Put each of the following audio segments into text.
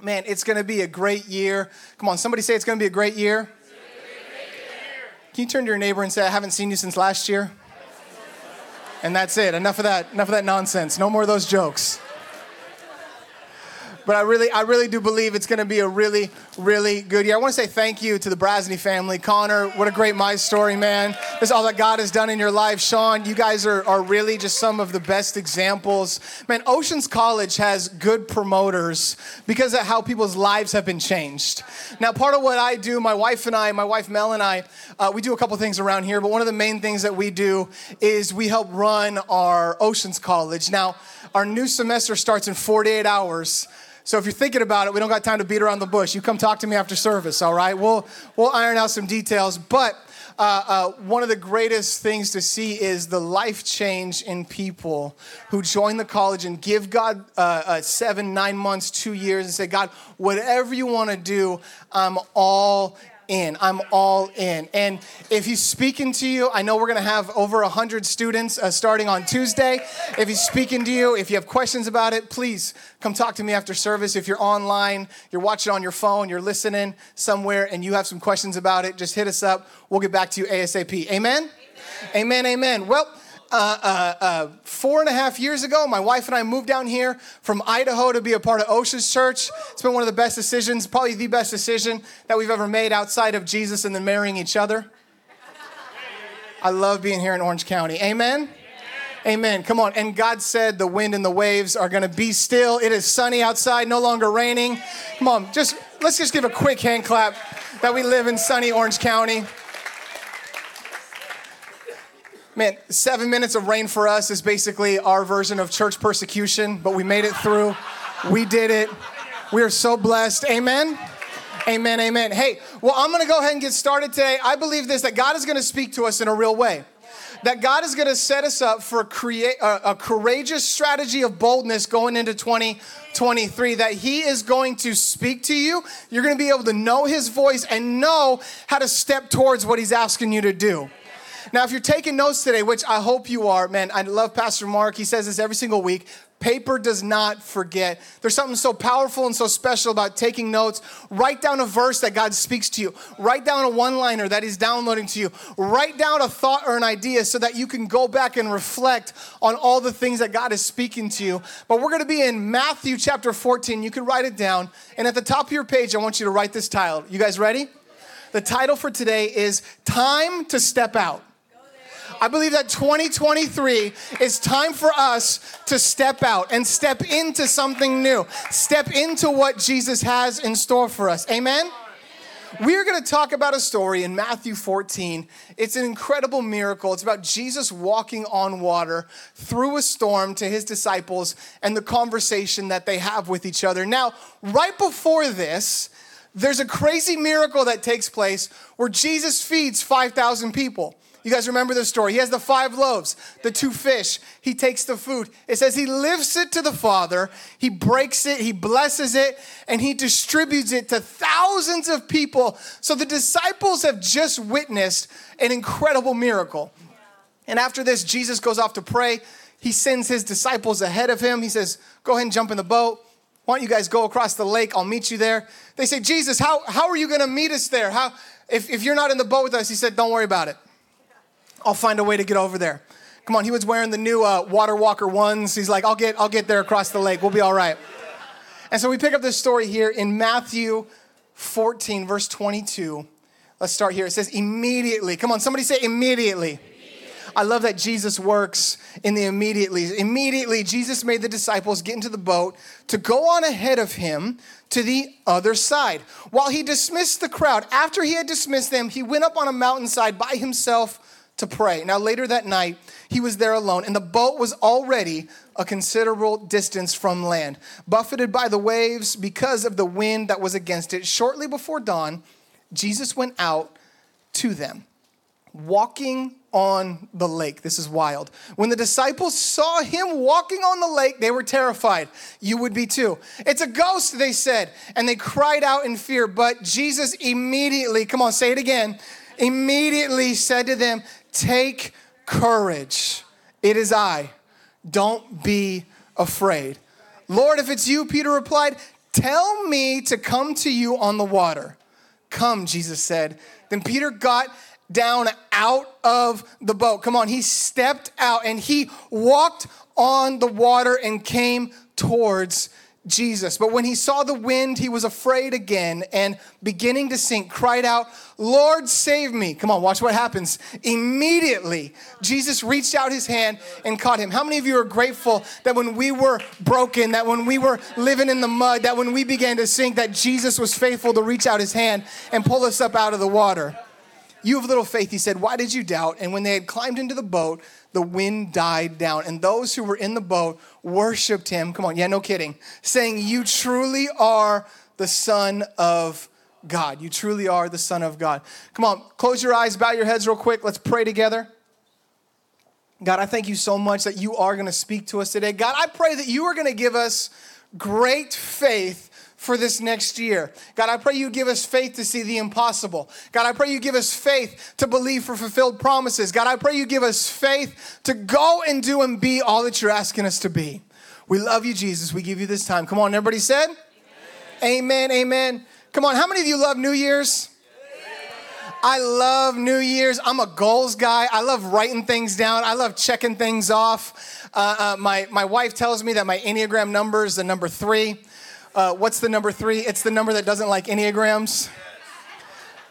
Man, it's going to be a great year. Come on, somebody say it's going to be a great year. Can you turn to your neighbor and say, I haven't seen you since last year? And that's it. Enough of that. Enough of that nonsense. No more of those jokes. But I really, I really do believe it's going to be a really, really good year. I want to say thank you to the Brasney family. Connor, what a great my story, man. This is all that God has done in your life. Sean, you guys are, are really just some of the best examples. Man, Oceans College has good promoters because of how people's lives have been changed. Now, part of what I do, my wife and I, my wife Mel and I, uh, we do a couple things around here, but one of the main things that we do is we help run our Oceans College. Now, our new semester starts in 48 hours. So if you're thinking about it, we don't got time to beat around the bush. You come talk to me after service, all right? We'll, we'll iron out some details. But uh, uh, one of the greatest things to see is the life change in people who join the college and give God uh, uh seven, nine months, two years, and say, God, whatever you want to do, I'm all in. I'm all in. And if he's speaking to you, I know we're going to have over 100 students uh, starting on Tuesday. If he's speaking to you, if you have questions about it, please come talk to me after service. If you're online, you're watching on your phone, you're listening somewhere, and you have some questions about it, just hit us up. We'll get back to you ASAP. Amen? Amen, amen. amen. Well, uh, uh, uh, four and a half years ago, my wife and I moved down here from Idaho to be a part of Oceans Church. It's been one of the best decisions, probably the best decision that we've ever made outside of Jesus and then marrying each other. I love being here in Orange County. Amen? Amen. Come on. And God said the wind and the waves are going to be still. It is sunny outside, no longer raining. Come on, just let's just give a quick hand clap that we live in sunny Orange County. Man, seven minutes of rain for us is basically our version of church persecution, but we made it through. We did it. We are so blessed. Amen. Amen. Amen. Hey, well, I'm going to go ahead and get started today. I believe this that God is going to speak to us in a real way. That God is going to set us up for create a, a courageous strategy of boldness going into 2023. That He is going to speak to you. You're going to be able to know His voice and know how to step towards what He's asking you to do. Now, if you're taking notes today, which I hope you are, man, I love Pastor Mark. He says this every single week. Paper does not forget. There's something so powerful and so special about taking notes. Write down a verse that God speaks to you. Write down a one liner that He's downloading to you. Write down a thought or an idea so that you can go back and reflect on all the things that God is speaking to you. But we're going to be in Matthew chapter 14. You can write it down. And at the top of your page, I want you to write this title. You guys ready? The title for today is Time to Step Out. I believe that 2023 is time for us to step out and step into something new, step into what Jesus has in store for us. Amen? We're going to talk about a story in Matthew 14. It's an incredible miracle. It's about Jesus walking on water through a storm to his disciples and the conversation that they have with each other. Now, right before this, there's a crazy miracle that takes place where Jesus feeds 5,000 people. You guys remember the story? He has the five loaves, the two fish. He takes the food. It says he lifts it to the Father, he breaks it, he blesses it, and he distributes it to thousands of people. So the disciples have just witnessed an incredible miracle. And after this, Jesus goes off to pray. He sends his disciples ahead of him. He says, Go ahead and jump in the boat. Why don't you guys go across the lake? I'll meet you there. They say, Jesus, how, how are you going to meet us there? How, if, if you're not in the boat with us, he said, Don't worry about it. I'll find a way to get over there. Come on, he was wearing the new uh, Water Walker ones. He's like, I'll get, I'll get there across the lake. We'll be all right. And so we pick up this story here in Matthew 14, verse 22. Let's start here. It says, immediately. Come on, somebody say immediately. I love that Jesus works in the immediately. Immediately, Jesus made the disciples get into the boat to go on ahead of him to the other side. While he dismissed the crowd, after he had dismissed them, he went up on a mountainside by himself to pray. Now, later that night, he was there alone, and the boat was already a considerable distance from land, buffeted by the waves because of the wind that was against it. Shortly before dawn, Jesus went out to them, walking on the lake. This is wild. When the disciples saw him walking on the lake, they were terrified. You would be too. It's a ghost, they said, and they cried out in fear. But Jesus immediately, come on, say it again, immediately said to them, Take courage. It is I. Don't be afraid. Lord, if it's you, Peter replied, Tell me to come to you on the water. Come, Jesus said. Then Peter got down out of the boat. Come on, he stepped out and he walked on the water and came towards Jesus. But when he saw the wind, he was afraid again and beginning to sink, cried out, Lord, save me. Come on, watch what happens. Immediately, Jesus reached out his hand and caught him. How many of you are grateful that when we were broken, that when we were living in the mud, that when we began to sink, that Jesus was faithful to reach out his hand and pull us up out of the water? You have little faith, he said. Why did you doubt? And when they had climbed into the boat, the wind died down. And those who were in the boat worshiped him. Come on, yeah, no kidding. Saying, You truly are the Son of God. You truly are the Son of God. Come on, close your eyes, bow your heads real quick. Let's pray together. God, I thank you so much that you are going to speak to us today. God, I pray that you are going to give us great faith for this next year. God, I pray you give us faith to see the impossible. God, I pray you give us faith to believe for fulfilled promises. God, I pray you give us faith to go and do and be all that you're asking us to be. We love you, Jesus. We give you this time. Come on, everybody said? Amen, amen. amen. Come on, how many of you love New Year's? I love New Year's. I'm a goals guy. I love writing things down. I love checking things off. Uh, uh, my, my wife tells me that my Enneagram number is the number three. Uh, what's the number three? It's the number that doesn't like Enneagrams.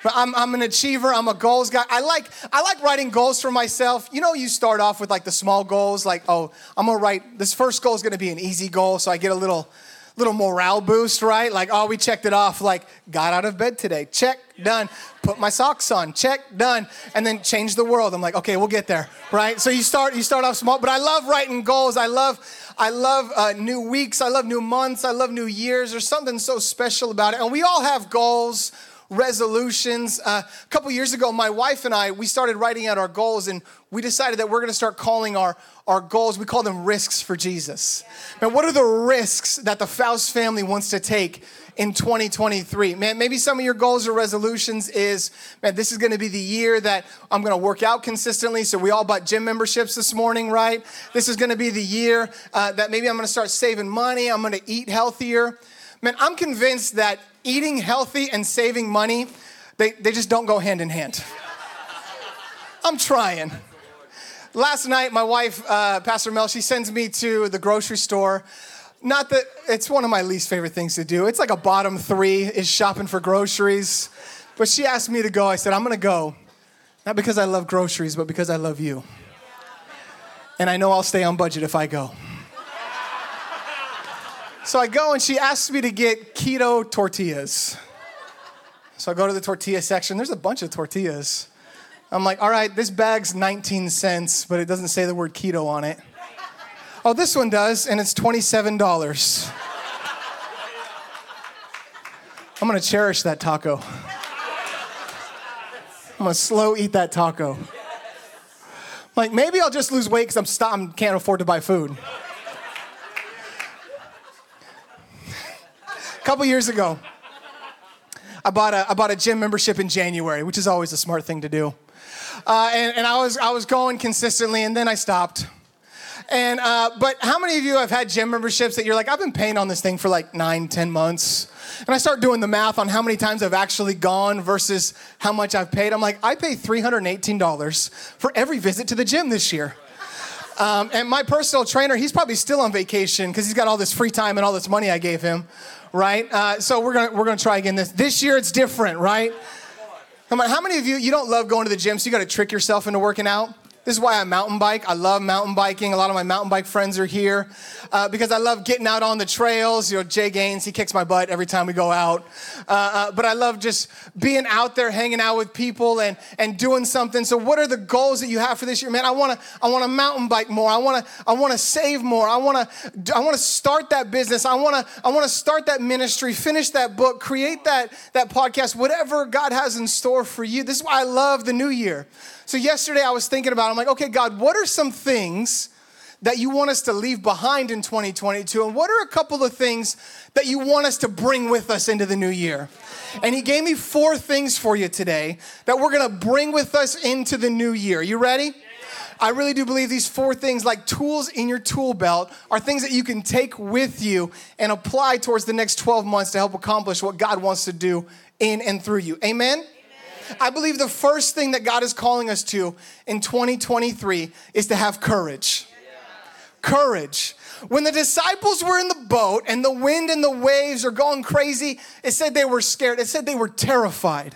But I'm, I'm an achiever. I'm a goals guy. I like I like writing goals for myself. You know, you start off with like the small goals, like oh, I'm gonna write this first goal is gonna be an easy goal, so I get a little little morale boost, right? Like oh, we checked it off. Like got out of bed today, check, done. Put my socks on, check, done. And then change the world. I'm like okay, we'll get there, right? So you start you start off small, but I love writing goals. I love I love uh, new weeks. I love new months. I love new years. There's something so special about it. And we all have goals, resolutions. Uh, a couple years ago, my wife and I, we started writing out our goals and we decided that we're going to start calling our, our goals, we call them risks for Jesus. And what are the risks that the Faust family wants to take in 2023. Man, maybe some of your goals or resolutions is, man, this is gonna be the year that I'm gonna work out consistently. So we all bought gym memberships this morning, right? This is gonna be the year uh, that maybe I'm gonna start saving money, I'm gonna eat healthier. Man, I'm convinced that eating healthy and saving money, they, they just don't go hand in hand. I'm trying. Last night, my wife, uh, Pastor Mel, she sends me to the grocery store not that it's one of my least favorite things to do. It's like a bottom three is shopping for groceries. But she asked me to go. I said, I'm gonna go. Not because I love groceries, but because I love you. And I know I'll stay on budget if I go. So I go and she asks me to get keto tortillas. So I go to the tortilla section. There's a bunch of tortillas. I'm like, all right, this bag's 19 cents, but it doesn't say the word keto on it. Oh, this one does, and it's $27. I'm gonna cherish that taco. I'm gonna slow eat that taco. Like maybe I'll just lose weight because I'm stop I can't afford to buy food. Couple years ago, I bought a I bought a gym membership in January, which is always a smart thing to do. Uh, and, and I was I was going consistently, and then I stopped. And uh, but how many of you have had gym memberships that you're like, I've been paying on this thing for like nine, ten months, and I start doing the math on how many times I've actually gone versus how much I've paid. I'm like, I pay $318 for every visit to the gym this year. Um, and my personal trainer, he's probably still on vacation because he's got all this free time and all this money I gave him, right? Uh, so we're gonna we're gonna try again this this year. It's different, right? Come on, how many of you you don't love going to the gym, so you got to trick yourself into working out? This is why I mountain bike. I love mountain biking. A lot of my mountain bike friends are here uh, because I love getting out on the trails. You know, Jay Gaines, he kicks my butt every time we go out. Uh, uh, but I love just being out there, hanging out with people, and and doing something. So, what are the goals that you have for this year, man? I want to I want to mountain bike more. I want to I want to save more. I want to I want to start that business. I want to I want to start that ministry, finish that book, create that that podcast. Whatever God has in store for you. This is why I love the new year. So yesterday I was thinking about, I'm like, okay, God, what are some things that you want us to leave behind in 2022? And what are a couple of things that you want us to bring with us into the new year? And he gave me four things for you today that we're gonna bring with us into the new year. You ready? I really do believe these four things, like tools in your tool belt, are things that you can take with you and apply towards the next 12 months to help accomplish what God wants to do in and through you. Amen? I believe the first thing that God is calling us to in 2023 is to have courage. Courage. When the disciples were in the boat and the wind and the waves are going crazy, it said they were scared. It said they were terrified.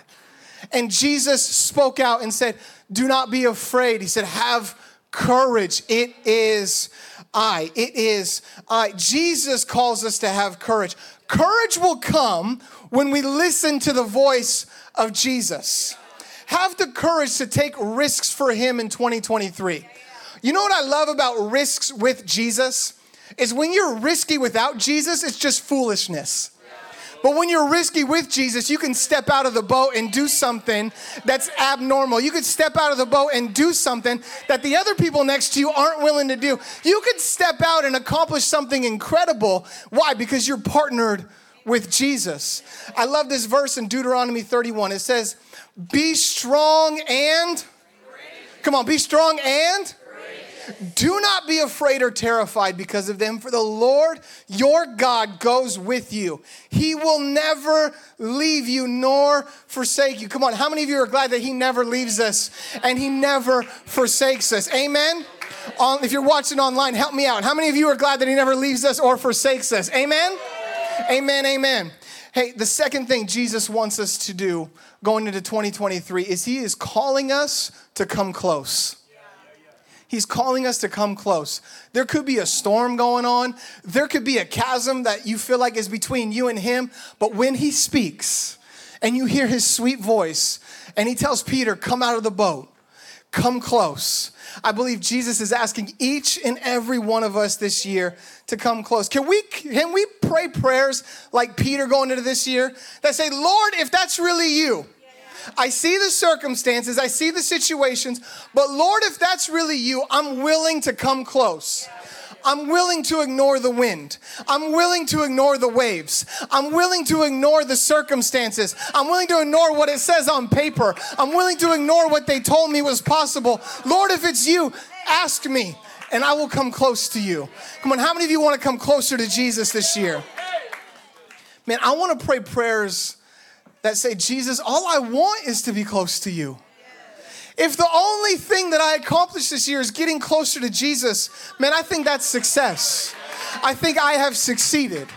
And Jesus spoke out and said, Do not be afraid. He said, Have courage. It is I. It is I. Jesus calls us to have courage. Courage will come when we listen to the voice of Jesus. Have the courage to take risks for Him in 2023. You know what I love about risks with Jesus? Is when you're risky without Jesus, it's just foolishness. But when you're risky with Jesus, you can step out of the boat and do something that's abnormal. You could step out of the boat and do something that the other people next to you aren't willing to do. You could step out and accomplish something incredible. Why? Because you're partnered with Jesus. I love this verse in Deuteronomy 31. It says, Be strong and, come on, be strong and do not be afraid or terrified because of them, for the Lord your God goes with you. He will never leave you nor forsake you. Come on, how many of you are glad that He never leaves us and He never forsakes us? Amen? If you're watching online, help me out. How many of you are glad that He never leaves us or forsakes us? Amen? Amen, amen. Hey, the second thing Jesus wants us to do going into 2023 is He is calling us to come close. He's calling us to come close. There could be a storm going on. There could be a chasm that you feel like is between you and him. But when he speaks and you hear his sweet voice and he tells Peter, Come out of the boat, come close. I believe Jesus is asking each and every one of us this year to come close. Can we can we pray prayers like Peter going into this year that say, "Lord, if that's really you, I see the circumstances, I see the situations, but Lord, if that's really you, I'm willing to come close. I'm willing to ignore the wind. I'm willing to ignore the waves. I'm willing to ignore the circumstances. I'm willing to ignore what it says on paper. I'm willing to ignore what they told me was possible. Lord, if it's you, ask me and I will come close to you. Come on, how many of you want to come closer to Jesus this year? Man, I want to pray prayers that say, Jesus, all I want is to be close to you. If the only thing that I accomplished this year is getting closer to Jesus, man, I think that's success. I think I have succeeded.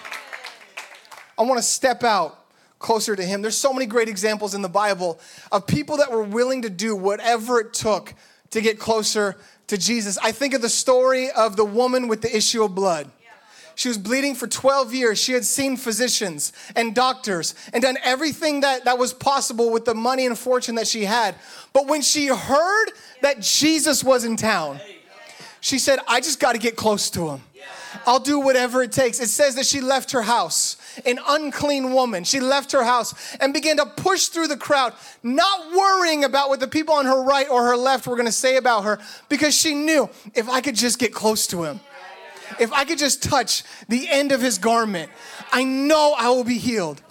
I want to step out closer to Him. There's so many great examples in the Bible of people that were willing to do whatever it took to get closer to Jesus. I think of the story of the woman with the issue of blood. She was bleeding for 12 years. She had seen physicians and doctors and done everything that, that was possible with the money and fortune that she had. But when she heard that Jesus was in town, she said, I just got to get close to him. I'll do whatever it takes. It says that she left her house, an unclean woman. She left her house and began to push through the crowd, not worrying about what the people on her right or her left were going to say about her, because she knew if I could just get close to him, if I could just touch the end of his garment, I know I will be healed.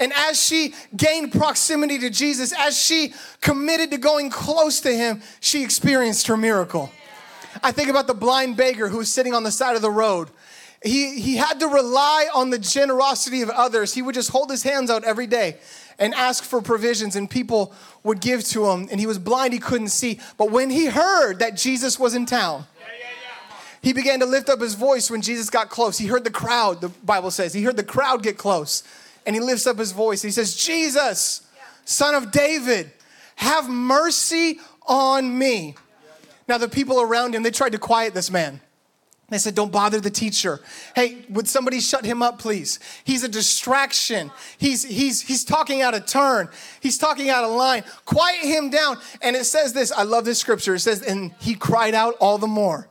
And as she gained proximity to Jesus, as she committed to going close to him, she experienced her miracle. I think about the blind beggar who was sitting on the side of the road. He, he had to rely on the generosity of others. He would just hold his hands out every day and ask for provisions, and people would give to him. And he was blind, he couldn't see. But when he heard that Jesus was in town, he began to lift up his voice when Jesus got close. He heard the crowd, the Bible says. He heard the crowd get close. And he lifts up his voice. He says, Jesus, son of David, have mercy on me. Now, the people around him, they tried to quiet this man. They said, Don't bother the teacher. Hey, would somebody shut him up, please? He's a distraction. He's, he's, he's talking out of turn. He's talking out of line. Quiet him down. And it says this I love this scripture. It says, And he cried out all the more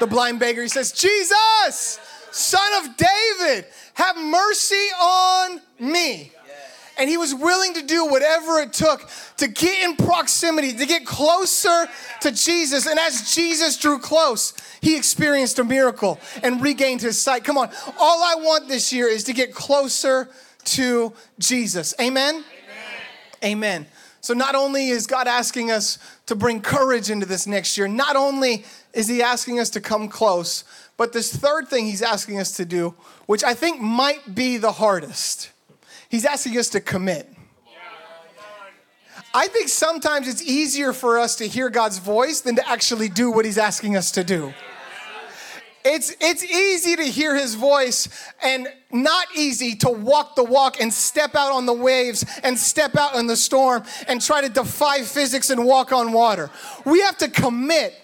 the blind beggar. He says, Jesus, son of David, have mercy on me. And he was willing to do whatever it took to get in proximity, to get closer to Jesus. And as Jesus drew close, he experienced a miracle and regained his sight. Come on, all I want this year is to get closer to Jesus. Amen? Amen. Amen. So, not only is God asking us to bring courage into this next year, not only is He asking us to come close, but this third thing He's asking us to do, which I think might be the hardest, He's asking us to commit. I think sometimes it's easier for us to hear God's voice than to actually do what He's asking us to do. It's, it's easy to hear his voice and not easy to walk the walk and step out on the waves and step out in the storm and try to defy physics and walk on water. We have to commit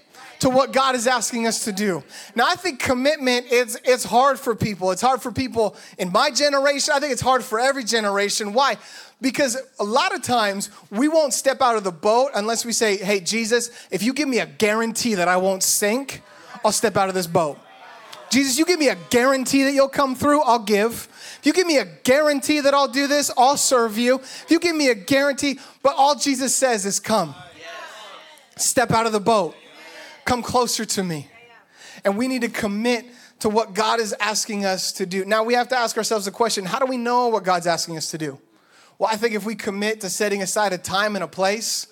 to what God is asking us to do. Now, I think commitment is it's hard for people. It's hard for people in my generation. I think it's hard for every generation. Why? Because a lot of times we won't step out of the boat unless we say, Hey, Jesus, if you give me a guarantee that I won't sink, I'll step out of this boat. Jesus, you give me a guarantee that you'll come through, I'll give. If you give me a guarantee that I'll do this, I'll serve you. If you give me a guarantee, but all Jesus says is come. Step out of the boat. Come closer to me. And we need to commit to what God is asking us to do. Now we have to ask ourselves the question how do we know what God's asking us to do? Well, I think if we commit to setting aside a time and a place,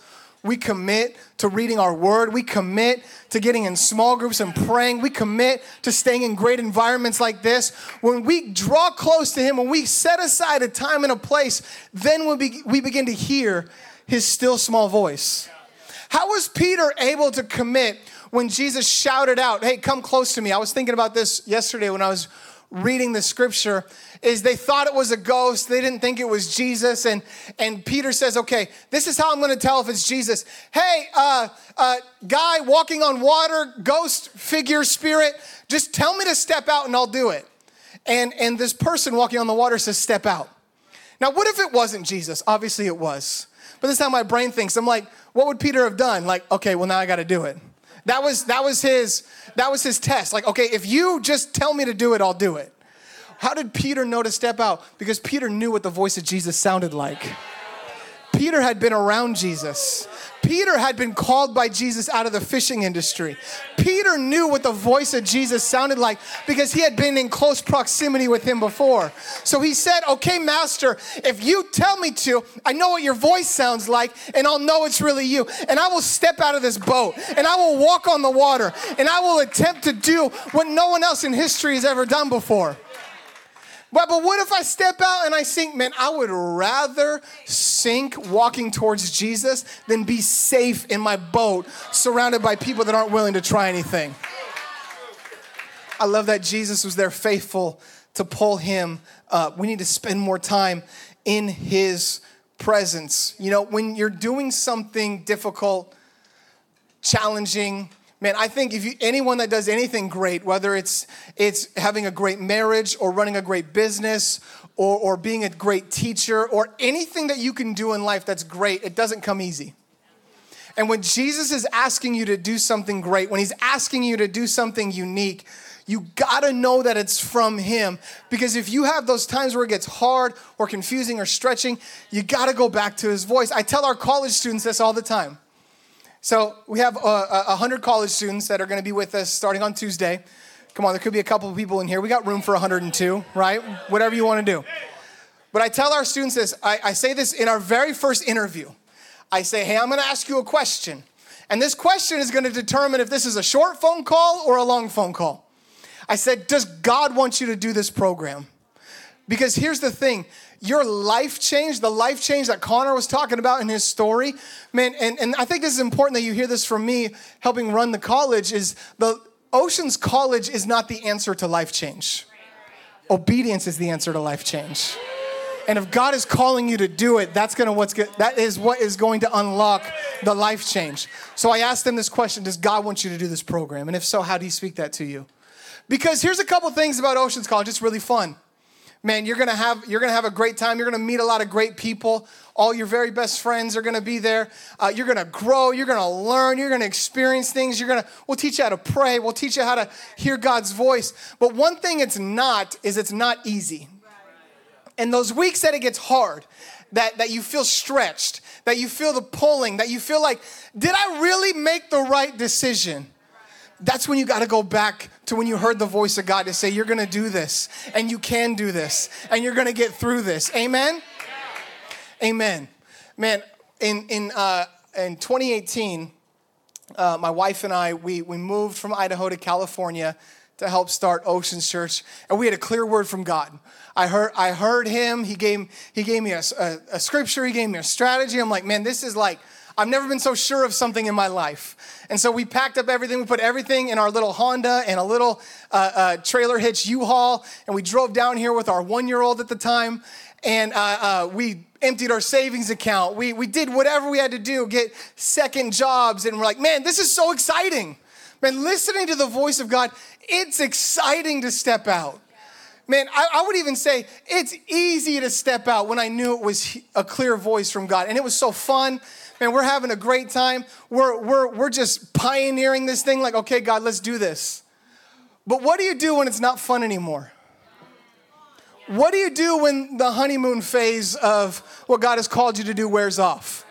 we commit to reading our word. We commit to getting in small groups and praying. We commit to staying in great environments like this. When we draw close to Him, when we set aside a time and a place, then we, be, we begin to hear His still small voice. How was Peter able to commit when Jesus shouted out, Hey, come close to me? I was thinking about this yesterday when I was reading the scripture is they thought it was a ghost. They didn't think it was jesus. And and peter says okay this is how i'm going to tell if it's jesus. Hey uh, uh, guy walking on water ghost figure spirit just tell me to step out and i'll do it. And and this person walking on the water says step out. Now what if it wasn't jesus? Obviously it was. But this is how my brain thinks. I'm like what would peter have done? Like okay well now i got to do it that was that was his that was his test. Like, okay, if you just tell me to do it, I'll do it. How did Peter know to step out? Because Peter knew what the voice of Jesus sounded like. Peter had been around Jesus. Peter had been called by Jesus out of the fishing industry. Peter knew what the voice of Jesus sounded like because he had been in close proximity with him before. So he said, Okay, Master, if you tell me to, I know what your voice sounds like, and I'll know it's really you. And I will step out of this boat, and I will walk on the water, and I will attempt to do what no one else in history has ever done before. But, but what if I step out and I sink? Man, I would rather sink walking towards Jesus than be safe in my boat surrounded by people that aren't willing to try anything. I love that Jesus was there faithful to pull him up. We need to spend more time in his presence. You know, when you're doing something difficult, challenging, Man, I think if you, anyone that does anything great, whether it's it's having a great marriage or running a great business or, or being a great teacher or anything that you can do in life that's great, it doesn't come easy. And when Jesus is asking you to do something great, when he's asking you to do something unique, you gotta know that it's from Him. Because if you have those times where it gets hard or confusing or stretching, you gotta go back to His voice. I tell our college students this all the time. So we have uh, a uh, hundred college students that are going to be with us starting on Tuesday. Come on, there could be a couple of people in here. We got room for 102, right? Whatever you want to do. But I tell our students this. I, I say this in our very first interview. I say, hey, I'm going to ask you a question. And this question is going to determine if this is a short phone call or a long phone call. I said, Does God want you to do this program? Because here's the thing your life change, the life change that Connor was talking about in his story, man, and, and I think this is important that you hear this from me helping run the college, is the Oceans College is not the answer to life change. Obedience is the answer to life change. And if God is calling you to do it, that's gonna what's good, that is what is going to unlock the life change. So I asked them this question: Does God want you to do this program? And if so, how do you speak that to you? Because here's a couple things about Oceans College. It's really fun man, you're gonna have you're gonna have a great time. You're gonna meet a lot of great people. All your very best friends are gonna be there. Uh, you're gonna grow. You're gonna learn. You're gonna experience things. You're gonna we'll teach you how to pray. We'll teach you how to hear God's voice. But one thing it's not is it's not easy. And those weeks that it gets hard, that, that you feel stretched, that you feel the pulling, that you feel like, did I really make the right decision? That's when you got to go back to when you heard the voice of God to say, You're going to do this, and you can do this, and you're going to get through this. Amen? Yeah. Amen. Man, in, in, uh, in 2018, uh, my wife and I, we, we moved from Idaho to California to help start Oceans Church, and we had a clear word from God. I heard, I heard him. He gave, he gave me a, a, a scripture. He gave me a strategy. I'm like, man, this is like, I've never been so sure of something in my life. And so we packed up everything. We put everything in our little Honda and a little uh, uh, trailer hitch U-Haul, and we drove down here with our one-year-old at the time. And uh, uh we emptied our savings account. We, we did whatever we had to do, get second jobs, and we're like, man, this is so exciting. Man, listening to the voice of God, it's exciting to step out. Man, I, I, would even say it's easy to step out when I knew it was a clear voice from God. And it was so fun. Man, we're having a great time. We're, we're, we're just pioneering this thing like, okay, God, let's do this. But what do you do when it's not fun anymore? What do you do when the honeymoon phase of what God has called you to do wears off?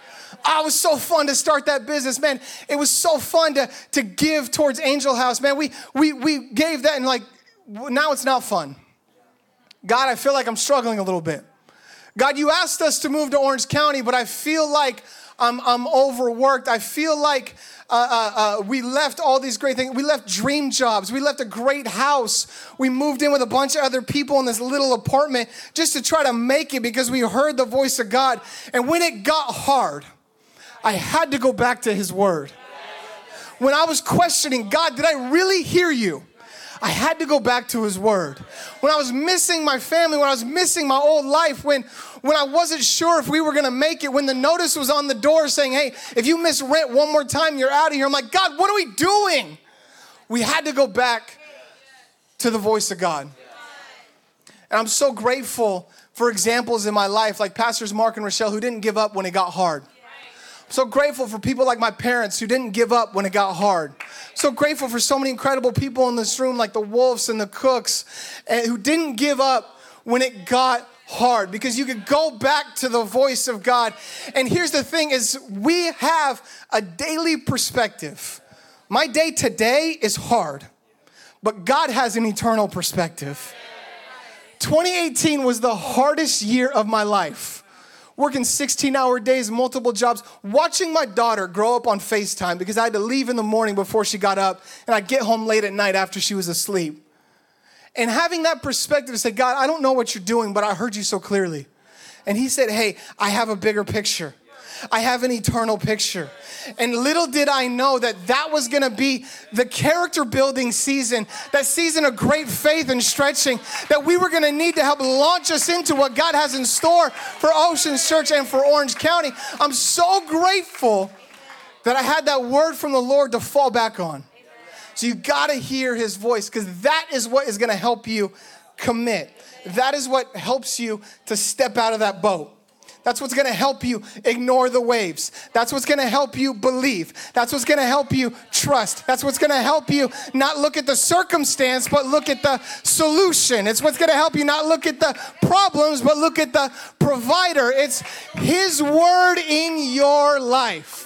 Oh, it was so fun to start that business, man. It was so fun to, to give towards Angel House, man. We, we, we gave that and like, now it's not fun. God, I feel like I'm struggling a little bit. God, you asked us to move to Orange County, but I feel like I'm, I'm overworked. I feel like uh, uh, uh, we left all these great things. We left dream jobs. We left a great house. We moved in with a bunch of other people in this little apartment just to try to make it because we heard the voice of God. And when it got hard, I had to go back to His Word. When I was questioning, God, did I really hear you? I had to go back to his word. When I was missing my family, when I was missing my old life, when when I wasn't sure if we were gonna make it, when the notice was on the door saying, hey, if you miss rent one more time, you're out of here. I'm like, God, what are we doing? We had to go back to the voice of God. And I'm so grateful for examples in my life, like Pastors Mark and Rochelle, who didn't give up when it got hard. So grateful for people like my parents who didn't give up when it got hard. So grateful for so many incredible people in this room, like the Wolves and the Cooks, and who didn't give up when it got hard because you could go back to the voice of God. And here's the thing is we have a daily perspective. My day today is hard, but God has an eternal perspective. 2018 was the hardest year of my life working 16 hour days, multiple jobs, watching my daughter grow up on FaceTime because I had to leave in the morning before she got up and I'd get home late at night after she was asleep. And having that perspective to say, God, I don't know what you're doing, but I heard you so clearly. And he said, Hey, I have a bigger picture. I have an eternal picture. And little did I know that that was gonna be the character building season, that season of great faith and stretching that we were gonna need to help launch us into what God has in store for Oceans Church and for Orange County. I'm so grateful that I had that word from the Lord to fall back on. So you gotta hear his voice because that is what is gonna help you commit. That is what helps you to step out of that boat. That's what's gonna help you ignore the waves. That's what's gonna help you believe. That's what's gonna help you trust. That's what's gonna help you not look at the circumstance, but look at the solution. It's what's gonna help you not look at the problems, but look at the provider. It's His word in your life.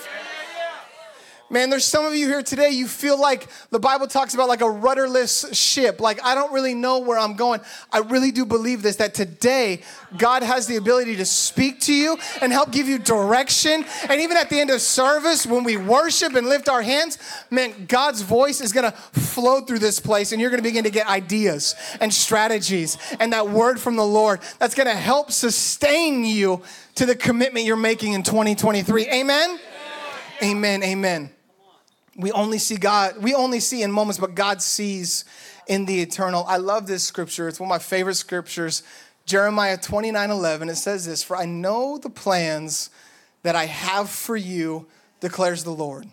Man, there's some of you here today, you feel like the Bible talks about like a rudderless ship. Like, I don't really know where I'm going. I really do believe this that today, God has the ability to speak to you and help give you direction. And even at the end of service, when we worship and lift our hands, man, God's voice is gonna flow through this place and you're gonna begin to get ideas and strategies and that word from the Lord that's gonna help sustain you to the commitment you're making in 2023. Amen. Amen. Amen we only see God, we only see in moments, but God sees in the eternal. I love this scripture. It's one of my favorite scriptures. Jeremiah 29 11. It says this For I know the plans that I have for you, declares the Lord.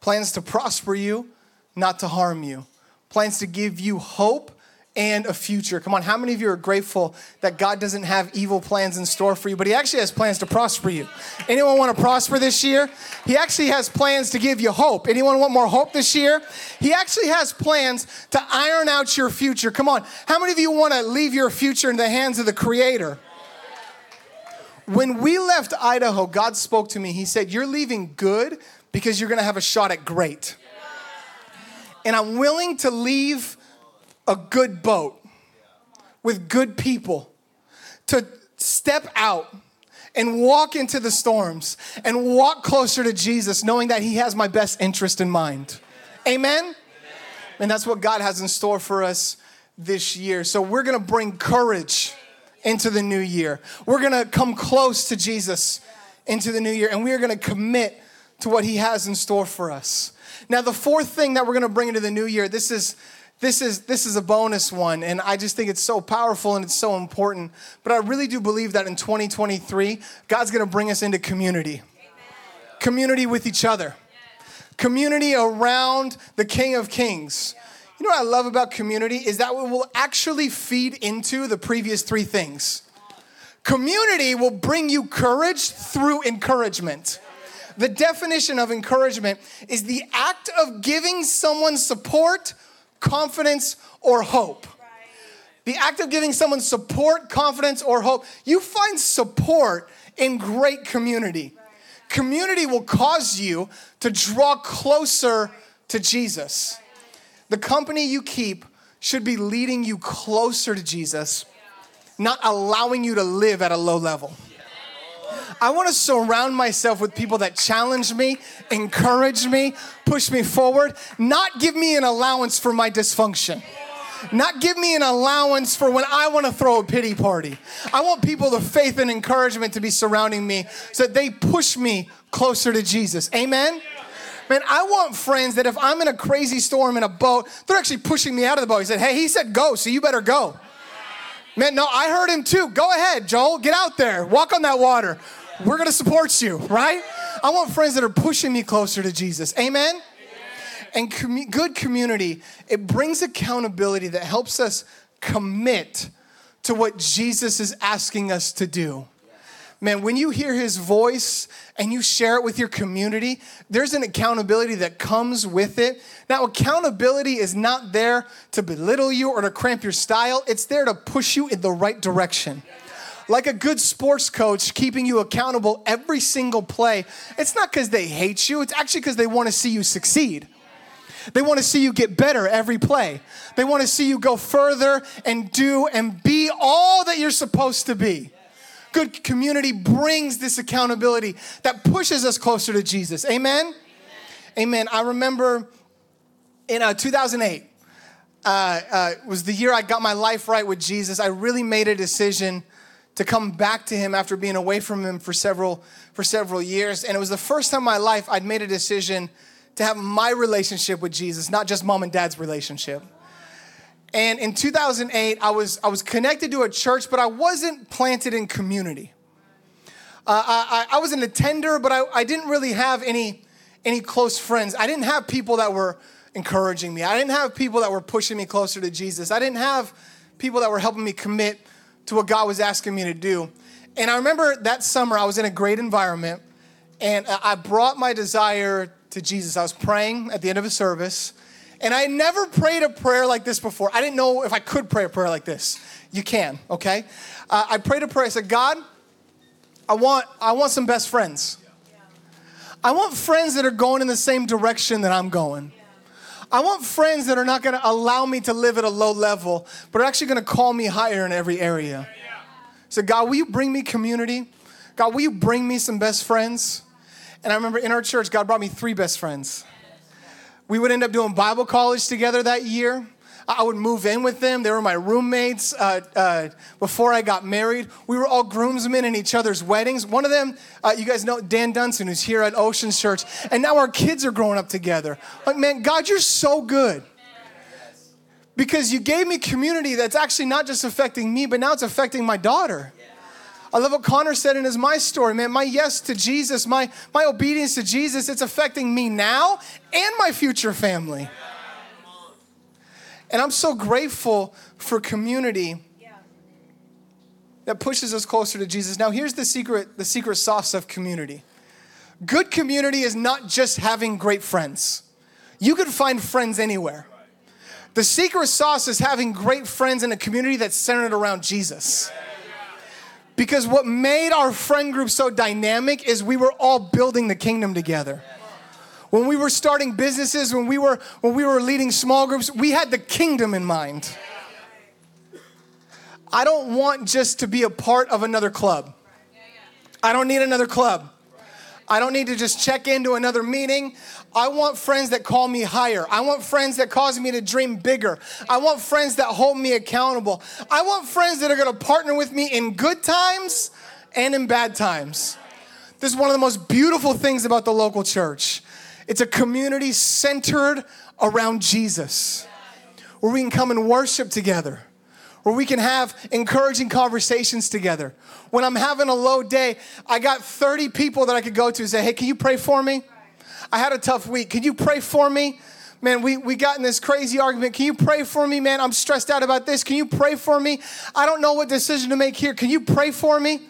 Plans to prosper you, not to harm you. Plans to give you hope and a future. Come on, how many of you are grateful that God doesn't have evil plans in store for you, but He actually has plans to prosper you? Anyone want to prosper this year? He actually has plans to give you hope. Anyone want more hope this year? He actually has plans to iron out your future. Come on, how many of you want to leave your future in the hands of the Creator? When we left Idaho, God spoke to me. He said, You're leaving good because you're going to have a shot at great. And I'm willing to leave a good boat with good people to step out and walk into the storms and walk closer to Jesus, knowing that He has my best interest in mind. Amen? And that's what God has in store for us this year. So we're gonna bring courage into the new year. We're gonna come close to Jesus into the new year, and we are gonna commit to what He has in store for us. Now, the fourth thing that we're gonna bring into the new year, this is this is this is a bonus one and i just think it's so powerful and it's so important but i really do believe that in 2023 god's going to bring us into community. Amen. community with each other. Community around the king of kings. You know what i love about community is that it will actually feed into the previous three things. Community will bring you courage through encouragement. The definition of encouragement is the act of giving someone support confidence, or hope. The act of giving someone support, confidence, or hope. You find support in great community. Community will cause you to draw closer to Jesus. The company you keep should be leading you closer to Jesus, not allowing you to live at a low level. I want to surround myself with people that challenge me, encourage me, push me forward, not give me an allowance for my dysfunction. Not give me an allowance for when I want to throw a pity party. I want people the faith and encouragement to be surrounding me so that they push me closer to Jesus. Amen? Man, I want friends that if I'm in a crazy storm in a boat, they're actually pushing me out of the boat. He said, Hey, he said go, so you better go. Man, no, I heard him too. Go ahead, Joel. Get out there. Walk on that water we're gonna support you, right? I want friends that are pushing me closer to Jesus. Amen? Amen. And com- good community, it brings accountability that helps us commit to what Jesus is asking us to do. Man, when you hear his voice and you share it with your community, there's an accountability that comes with it. Now, accountability is not there to belittle you or to cramp your style, it's there to push you in the right direction like a good sports coach keeping you accountable every single play, it's not because they hate you, it's actually because they want to see you succeed. They want to see you get better every play. They want to see you go further and do and be all that you're supposed to be. Good community brings this accountability that pushes us closer to Jesus. Amen? Amen. Amen. I remember in uh, 2008, uh, uh, was the year I got my life right with Jesus. I really made a decision to come back to him after being away from him for several for several years. And it was the first time in my life I'd made a decision to have my relationship with Jesus not just mom and dad's relationship. And in 2008 I was I was connected to a church but I wasn't planted in community. Uh, I, I was an attender but I, I didn't really have any any close friends. I didn't have people that were encouraging me. I didn't have people that were pushing me closer to Jesus. I didn't have people that were helping me commit to what God was asking me to do. And I remember that summer I was in a great environment and I brought my desire to Jesus. I was praying at the end of a service and I never prayed a prayer like this before. I didn't know if I could pray a prayer like this. You can, okay? Uh, I prayed a prayer. I said, God, I want, I want some best friends. I want friends that are going in the same direction that I'm going. I want friends that are not going to allow me to live at a low level, but are actually going to call me higher in every area. So, God, will you bring me community? God, will you bring me some best friends? And I remember in our church, God brought me three best friends. We would end up doing Bible college together that year. I would move in with them. They were my roommates uh, uh, before I got married. We were all groomsmen in each other's weddings. One of them, uh, you guys know Dan Dunson, who's here at Ocean Church. And now our kids are growing up together. Like, man, God, you're so good. Because you gave me community that's actually not just affecting me, but now it's affecting my daughter. I love what Connor said in his my story, man. My yes to Jesus, my, my obedience to Jesus, it's affecting me now and my future family. And I'm so grateful for community that pushes us closer to Jesus. Now, here's the secret, the secret sauce of community. Good community is not just having great friends. You can find friends anywhere. The secret sauce is having great friends in a community that's centered around Jesus. Because what made our friend group so dynamic is we were all building the kingdom together when we were starting businesses, when we were when we were leading small groups, we had the kingdom in mind. I don't want just to be a part of another club. I don't need another club. I don't need to just check into another meeting. I want friends that call me higher. I want friends that cause me to dream bigger. I want friends that hold me accountable. I want friends that are going to partner with me in good times and in bad times. This is one of the most beautiful things about the local church. It's a community centered around Jesus, where we can come and worship together, where we can have encouraging conversations together. When I'm having a low day, I got 30 people that I could go to and say, Hey, can you pray for me? I had a tough week. Can you pray for me? Man, we, we got in this crazy argument. Can you pray for me, man? I'm stressed out about this. Can you pray for me? I don't know what decision to make here. Can you pray for me?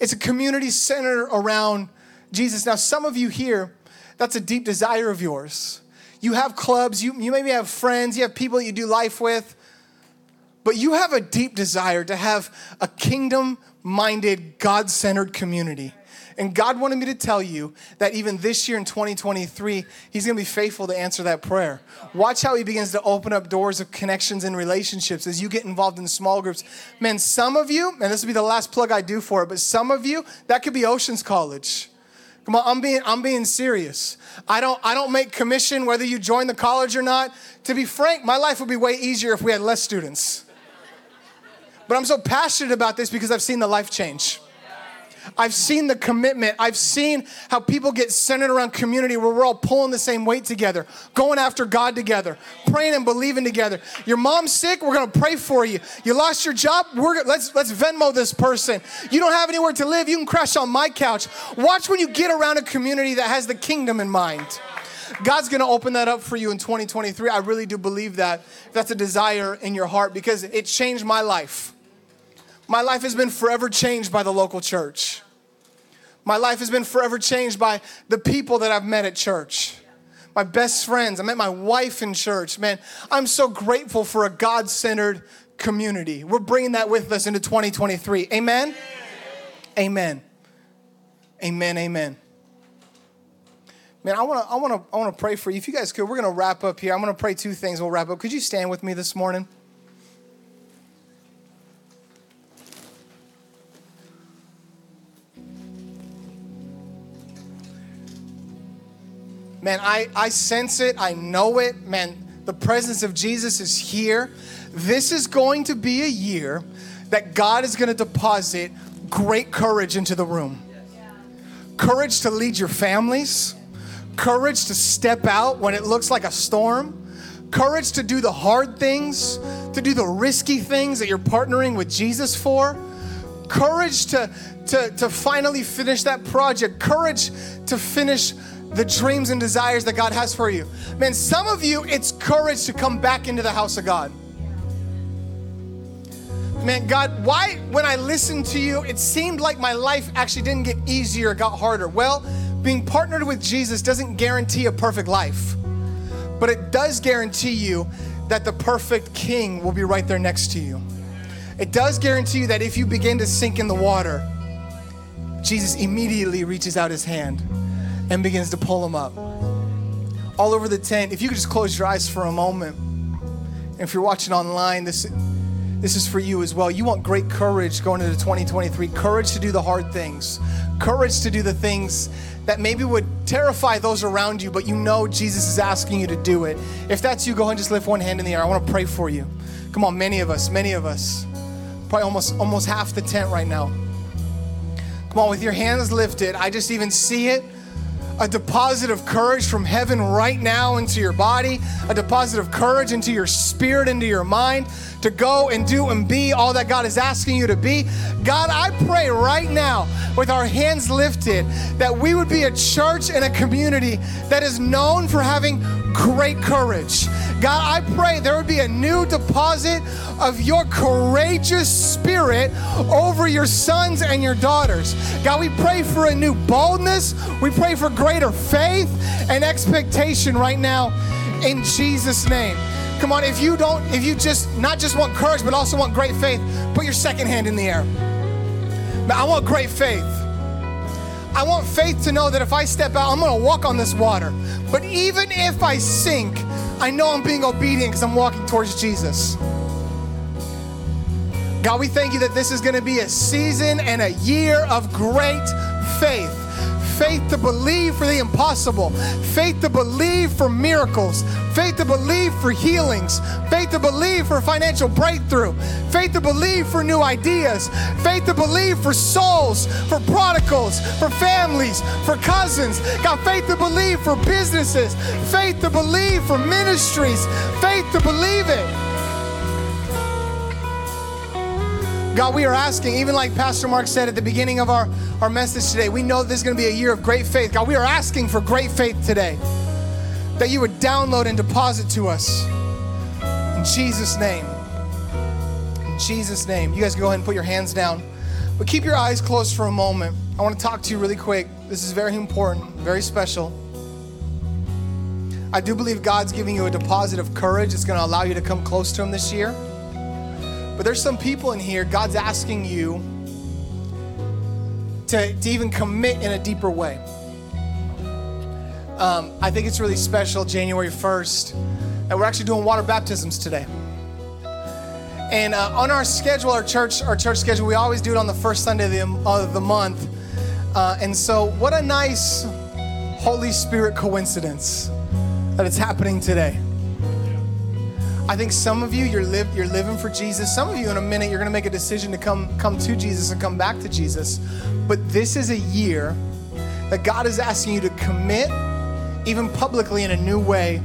It's a community centered around Jesus. Now, some of you here, that's a deep desire of yours. You have clubs, you, you maybe have friends, you have people you do life with, but you have a deep desire to have a kingdom minded, God centered community. And God wanted me to tell you that even this year in 2023, He's gonna be faithful to answer that prayer. Watch how He begins to open up doors of connections and relationships as you get involved in small groups. Man, some of you, and this will be the last plug I do for it, but some of you, that could be Oceans College. Come on, I'm being I'm being serious. I don't I don't make commission whether you join the college or not. To be frank, my life would be way easier if we had less students. But I'm so passionate about this because I've seen the life change. I've seen the commitment. I've seen how people get centered around community where we're all pulling the same weight together, going after God together, praying and believing together. Your mom's sick, we're gonna pray for you. You lost your job, we're let's let's Venmo this person. You don't have anywhere to live, you can crash on my couch. Watch when you get around a community that has the kingdom in mind. God's gonna open that up for you in 2023. I really do believe that. That's a desire in your heart because it changed my life. My life has been forever changed by the local church. My life has been forever changed by the people that I've met at church. My best friends. I met my wife in church. Man, I'm so grateful for a God centered community. We're bringing that with us into 2023. Amen? Amen. Amen. Amen. Man, I want to I want to I want to pray for you. If you guys could, we're to wrap up here. I'm to pray two things. We'll wrap up. Could you stand with me this morning? Man, I, I sense it. I know it. Man, the presence of Jesus is here. This is going to be a year that God is going to deposit great courage into the room. Courage to lead your families, courage to step out when it looks like a storm, courage to do the hard things, to do the risky things that you're partnering with Jesus for, courage to, to, to finally finish that project, courage to finish the dreams and desires that God has for you. Man, some of you, it's courage to come back into the house of God. Man, God, why, when I listened to you, it seemed like my life actually didn't get easier, it got harder. Well, being partnered with Jesus doesn't guarantee a perfect life, but it does guarantee you that the perfect king will be right there next to you. It does guarantee you that if you begin to sink in the water, Jesus immediately reaches out his hand and begins to pull them up. All over the tent, if you could just close your eyes for a moment. And if you're watching online, this, this is for you as well. You want great courage going into 2023, courage to do the hard things, courage to do the things that maybe would terrify those around you, but you know Jesus is asking you to do it. If that's you, go ahead and just lift one hand in the air. I want to pray for you. Come on, many of us, many of us, probably almost almost half the tent right now. Come on, with your hands lifted, I just even see it a deposit of courage from heaven right now into your body, a deposit of courage into your spirit, into your mind to go and do and be all that God is asking you to be. God, I pray right now with our hands lifted that we would be a church and a community that is known for having great courage. God, I pray there would be a new deposit of your courageous spirit over your sons and your daughters. God, we pray for a new boldness. We pray for greater faith and expectation right now in Jesus' name. Come on, if you don't, if you just not just want courage, but also want great faith, put your second hand in the air. I want great faith. I want faith to know that if I step out, I'm gonna walk on this water. But even if I sink, I know I'm being obedient because I'm walking towards Jesus. God, we thank you that this is going to be a season and a year of great faith. Faith to believe for the impossible, faith to believe for miracles, faith to believe for healings, faith to believe for financial breakthrough, faith to believe for new ideas, faith to believe for souls, for prodigals, for families, for cousins. God, faith to believe for businesses, faith to believe for ministries, faith to believe it. God, we are asking, even like Pastor Mark said at the beginning of our, our message today, we know this is going to be a year of great faith. God, we are asking for great faith today that you would download and deposit to us. In Jesus' name. In Jesus' name. You guys can go ahead and put your hands down. But keep your eyes closed for a moment. I want to talk to you really quick. This is very important, very special. I do believe God's giving you a deposit of courage. that's going to allow you to come close to Him this year. But there's some people in here, God's asking you to, to even commit in a deeper way. Um, I think it's really special, January 1st, that we're actually doing water baptisms today. And uh, on our schedule, our church, our church schedule, we always do it on the first Sunday of the, of the month. Uh, and so, what a nice Holy Spirit coincidence that it's happening today. I think some of you you're live you're living for Jesus. Some of you in a minute you're going to make a decision to come come to Jesus and come back to Jesus. But this is a year that God is asking you to commit even publicly in a new way.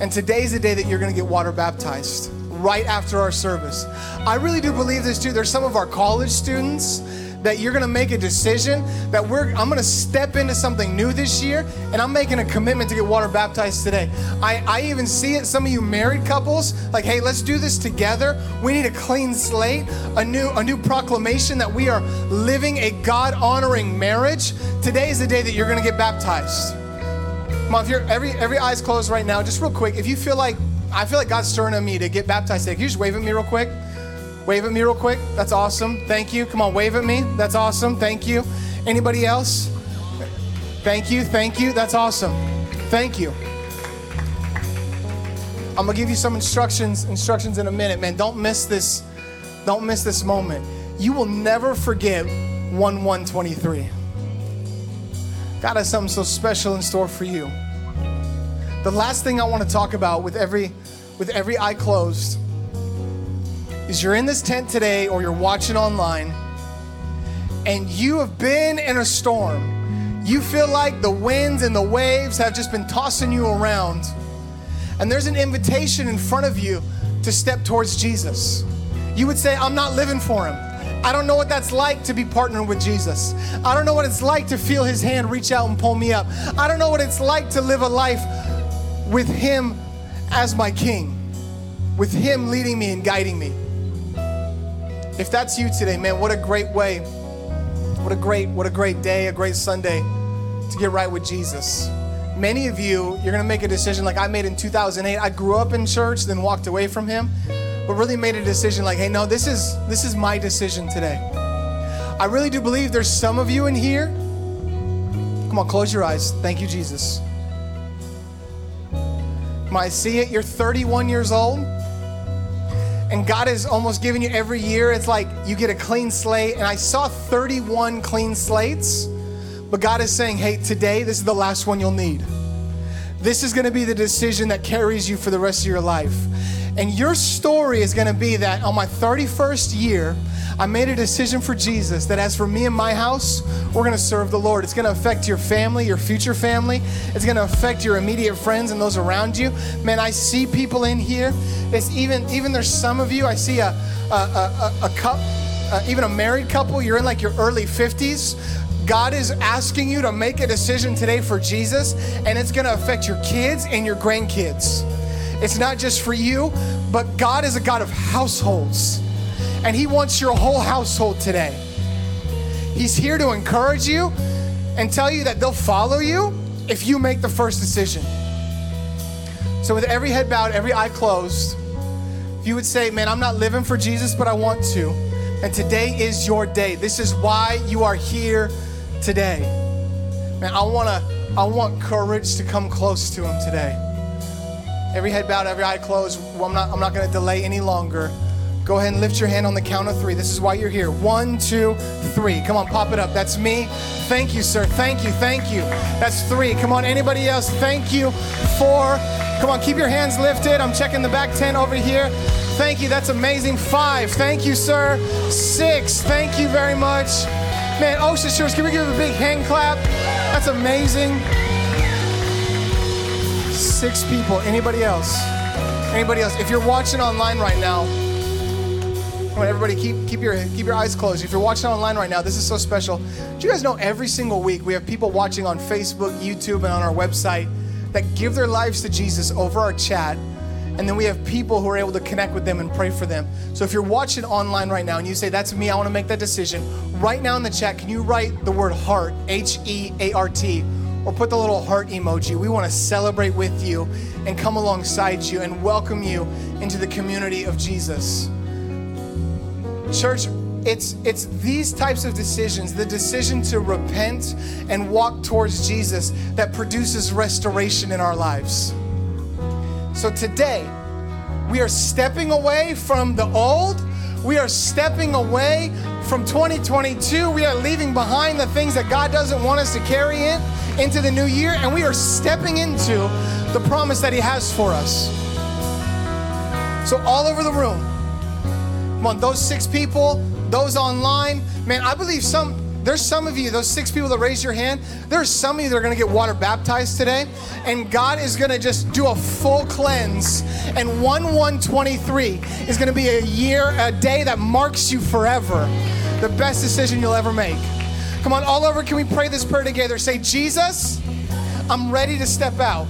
And today's the day that you're going to get water baptized right after our service. I really do believe this too. There's some of our college students that you're gonna make a decision that we're I'm gonna step into something new this year and I'm making a commitment to get water baptized today. I, I even see it, some of you married couples, like, hey, let's do this together. We need a clean slate, a new, a new proclamation that we are living a God-honoring marriage. Today is the day that you're gonna get baptized. Mom, if you're every every eye's closed right now, just real quick, if you feel like I feel like God's stirring on me to get baptized today, can you just wave at me real quick? Wave at me real quick. That's awesome. Thank you. Come on, wave at me. That's awesome. Thank you. Anybody else? Thank you. Thank you. That's awesome. Thank you. I'm gonna give you some instructions instructions in a minute, man. Don't miss this. Don't miss this moment. You will never forget 1 123. God has something so special in store for you. The last thing I want to talk about with every with every eye closed is you're in this tent today or you're watching online and you have been in a storm. You feel like the winds and the waves have just been tossing you around. And there's an invitation in front of you to step towards Jesus. You would say, I'm not living for him. I don't know what that's like to be partnered with Jesus. I don't know what it's like to feel his hand reach out and pull me up. I don't know what it's like to live a life with him as my king, with him leading me and guiding me. If that's you today, man, what a great way. What a great, what a great day, a great Sunday to get right with Jesus. Many of you, you're gonna make a decision like I made in 2008. I grew up in church, then walked away from him, but really made a decision like, hey, no, this is this is my decision today. I really do believe there's some of you in here. Come on, close your eyes. Thank you, Jesus. Come on, I see it. You're 31 years old and God is almost giving you every year. It's like you get a clean slate. And I saw 31 clean slates, but God is saying, hey, today, this is the last one you'll need. This is gonna be the decision that carries you for the rest of your life. And your story is gonna be that on my 31st year, I made a decision for Jesus that as for me and my house, we're gonna serve the Lord. It's gonna affect your family, your future family. It's gonna affect your immediate friends and those around you. Man, I see people in here. It's even even there's some of you. I see a a a, a, cup, uh, even a married couple. You're in like your early 50s. God is asking you to make a decision today for Jesus, and it's gonna affect your kids and your grandkids. It's not just for you, but God is a God of households and He wants your whole household today. He's here to encourage you and tell you that they'll follow you if you make the first decision. So, with every head bowed, every eye closed, if you would say, Man, I'm not living for Jesus, but I want to, and today is your day. This is why you are here today. Man, I want to. I want courage to come close to him today. Every head bowed, every eye closed. Well, I'm not, I'm not going to delay any longer. Go ahead and lift your hand on the count of three. This is why you're here. One, two, three. Come on, pop it up. That's me. Thank you, sir. Thank you. Thank you. That's three. Come on, anybody else? Thank you. Four. Come on, keep your hands lifted. I'm checking the back 10 over here. Thank you. That's amazing. Five. Thank you, sir. Six. Thank you very much. Man, oh, Ocean Shores, can we give a big hand clap? That's amazing. Six people. Anybody else? Anybody else? If you're watching online right now, Come on, everybody, keep, keep, your, keep your eyes closed. If you're watching online right now, this is so special. Do you guys know every single week we have people watching on Facebook, YouTube, and on our website that give their lives to Jesus over our chat? And then we have people who are able to connect with them and pray for them. So if you're watching online right now and you say, That's me, I want to make that decision, right now in the chat, can you write the word heart, H E A R T, or put the little heart emoji? We want to celebrate with you and come alongside you and welcome you into the community of Jesus. Church, it's it's these types of decisions, the decision to repent and walk towards Jesus that produces restoration in our lives. So today, we are stepping away from the old. We are stepping away from 2022. We are leaving behind the things that God doesn't want us to carry in into the new year, and we are stepping into the promise that He has for us. So, all over the room, Come on, those six people, those online, man, I believe some, there's some of you, those six people that raised your hand, there's some of you that are gonna get water baptized today, and God is gonna just do a full cleanse. And 1 123 is gonna be a year, a day that marks you forever. The best decision you'll ever make. Come on, all over, can we pray this prayer together? Say, Jesus, I'm ready to step out.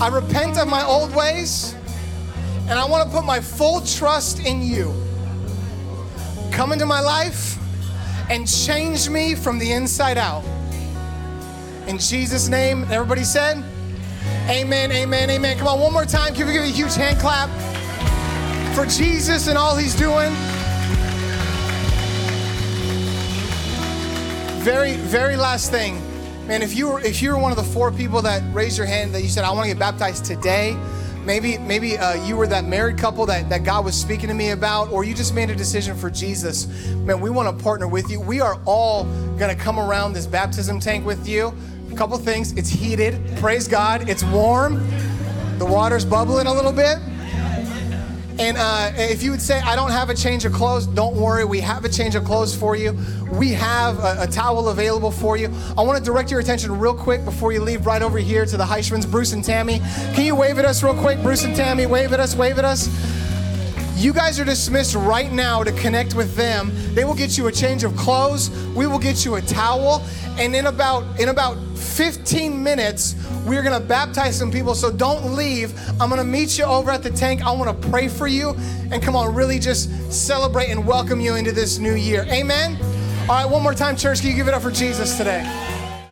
I repent of my old ways and I want to put my full trust in you. Come into my life and change me from the inside out. In Jesus' name, everybody said, Amen, amen, amen. Come on, one more time. Can we give a huge hand clap for Jesus and all he's doing? Very, very last thing. Man, if you were if you were one of the four people that raised your hand that you said, I want to get baptized today, Maybe, maybe uh, you were that married couple that, that God was speaking to me about, or you just made a decision for Jesus. Man, we want to partner with you. We are all going to come around this baptism tank with you. A couple things it's heated, praise God, it's warm, the water's bubbling a little bit. And uh, if you would say, I don't have a change of clothes, don't worry. We have a change of clothes for you. We have a, a towel available for you. I want to direct your attention real quick before you leave right over here to the Heishmans, Bruce and Tammy. Can you wave at us real quick? Bruce and Tammy, wave at us, wave at us. You guys are dismissed right now to connect with them. They will get you a change of clothes. We will get you a towel. And in about in about 15 minutes, we're gonna baptize some people. So don't leave. I'm gonna meet you over at the tank. I wanna pray for you. And come on, really just celebrate and welcome you into this new year. Amen. All right, one more time, church. Can you give it up for Jesus today?